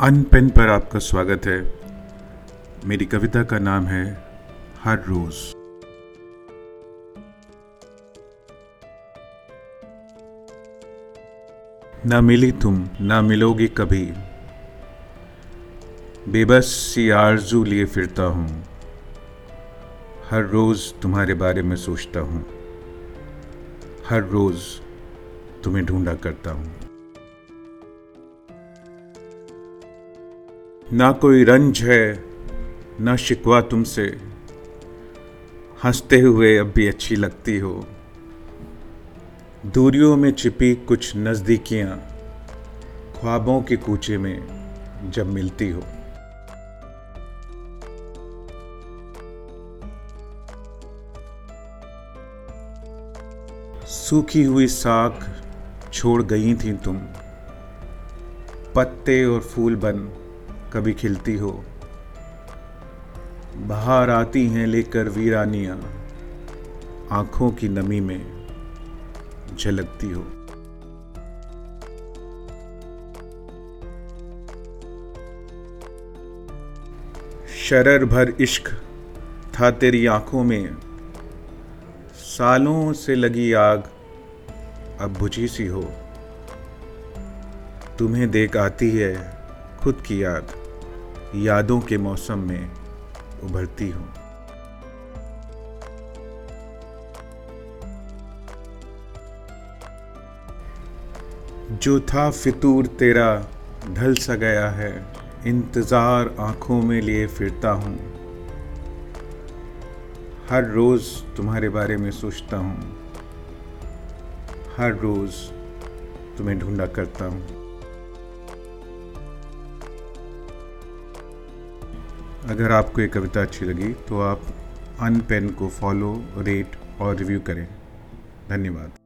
अन pen पर आपका स्वागत है। मेरी कविता का नाम है हर रोज। ना मिली तुम, ना मिलोगे कभी। बेबस सी आरज़ू लिए फिरता हूँ। हर रोज तुम्हारे बारे में सोचता हूँ। हर रोज तुम्हें ढूंढा करता हूँ। ना कोई रंज है, ना शिकवा तुमसे। हँसते हुए अब भी अच्छी लगती हो। दूरियों में छिपी कुछ नज़दीकियाँ, ख्वाबों के कूचे में जब मिलती हो। सूखी हुई साख छोड़ गई थी तुम। पत्ते और फूल बन कभी खिलती हो। बाहर आती हैं लेकर वीरानियाँ, आँखों की नमी में झलकती हो। शरर भर इश्क था तेरी आँखों में। सालों से लगी आग अब बुझी सी हो। तुम्हें देख आती है खुद की याद यादों के मौसम में उभरती हूँ। जो था फितूर तेरा ढल सा गया है, इंतज़ार आँखों में लिए फिरता हूँ। हर रोज़ तुम्हारे बारे में सोचता हूँ। हर रोज़ तुम्हें ढूंढा करता हूँ। अगर आपको ये कविता अच्छी लगी तो आप अनपेन को फॉलो, रेट और रिव्यू करें। धन्यवाद।